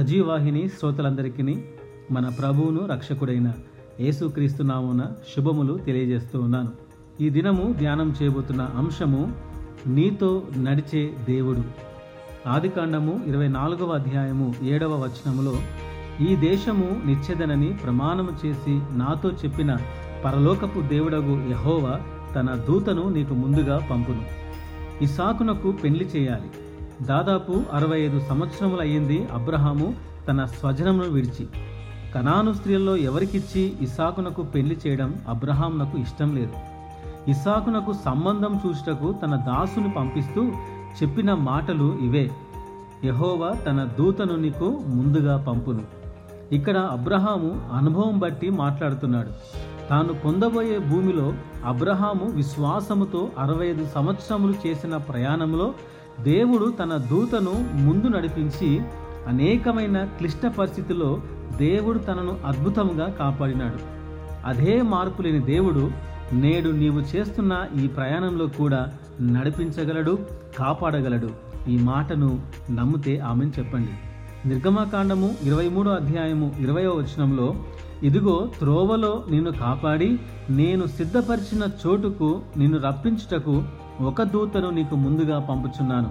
సజీవాహిని శ్రోతలందరికీ మన ప్రభువును రక్షకుడైన యేసుక్రీస్తు నామున శుభములు తెలియజేస్తూ ఉన్నాను. ఈ దినము ధ్యానం చేయబోతున్న అంశము నీతో నడిచే దేవుడు. ఆదికాండము ఇరవై నాలుగవ అధ్యాయము ఏడవ వచనములో ఈ దేశము నిచ్చెదనని ప్రమాణము చేసి నాతో చెప్పిన పరలోకపు దేవుడగు యహోవా తన దూతను నీకు ముందుగా పంపును. ఇసాకునకు పెళ్ళి చేయాలి. దాదాపు అరవై ఐదు సంవత్సరములు అయ్యింది అబ్రహాము తన స్వజనమును విడిచి. కనాను స్త్రీల్లో ఎవరికిచ్చి ఇసాకునకు పెళ్ళి చేయడం అబ్రహాంనకు ఇష్టం లేదు. ఇసాకునకు సంబంధం చూచుటకు తన దాసుని పంపిస్తూ చెప్పిన మాటలు ఇవే. యహోవా తన దూతను నీకు ముందుగా పంపును. ఇక్కడ అబ్రహాము అనుభవం బట్టి మాట్లాడుతున్నాడు. తాను పొందబోయే భూమిలో అబ్రహాము విశ్వాసముతో అరవై ఐదు సంవత్సరములు చేసిన ప్రయాణంలో దేవుడు తన దూతను ముందు నడిపించి అనేకమైన క్లిష్ట పరిస్థితుల్లో దేవుడు తనను అద్భుతంగా కాపాడినాడు. అదే మార్పు లేని దేవుడు నేడు నీవు చేస్తున్న ఈ ప్రయాణంలో కూడా నడిపించగలడు కాపాడగలడు. ఈ మాటను నమ్మితే ఆమెను చెప్పండి. నిర్గమాకాండము ఇరవై మూడో అధ్యాయము ఇరవయో వచనంలో ఇదిగో త్రోవలో నిన్ను కాపాడి నేను సిద్ధపరిచిన చోటుకు నిన్ను రప్పించుటకు ఒక దూతను నీకు ముందుగా పంపుచున్నాను.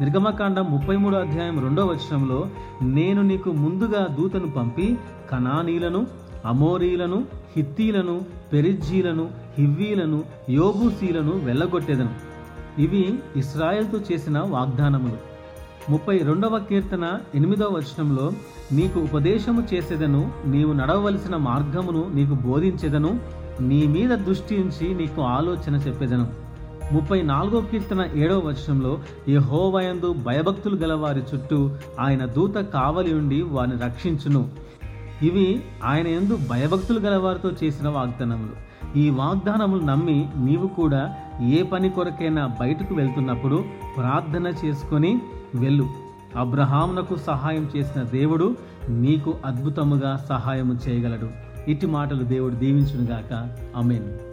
నిర్గమకాండం ముప్పై మూడో అధ్యాయం రెండో వచనంలో నేను నీకు ముందుగా దూతను పంపి కనానీలను అమోరీలను హిత్తీలను పెరిజ్జీలను హివ్వీలను యోబూసీలను వెళ్ళగొట్టేదను. ఇవి ఇస్రాయల్తో చేసిన వాగ్దానములు. ముప్పై రెండవ కీర్తన ఎనిమిదవ వచనంలో నీకు ఉపదేశము చేసేదను నీవు నడవవలసిన మార్గమును నీకు బోధించెదను నీ మీద దృష్టి ఉంచి నీకు ఆలోచన చెప్పేదను. ముప్పై నాలుగో కీర్తన ఏడవ వచనంలో హోవయందు భయభక్తులు గలవారి చుట్టూ ఆయన దూత కావలి ఉండి వారిని రక్షించును. ఇవి ఆయన ఎందు భయభక్తులు గలవారితో చేసిన వాగ్దానములు. ఈ వాగ్దానములు నమ్మి నీవు కూడా ఏ పని కొరకైనా బయటకు వెళ్తున్నప్పుడు ప్రార్థన చేసుకొని వెళ్ళు. అబ్రహామునకు సహాయం చేసిన దేవుడు నీకు అద్భుతముగా సహాయము చేయగలడు. ఇటు మాటలు దేవుడు దీవించునుగాక. అమేన్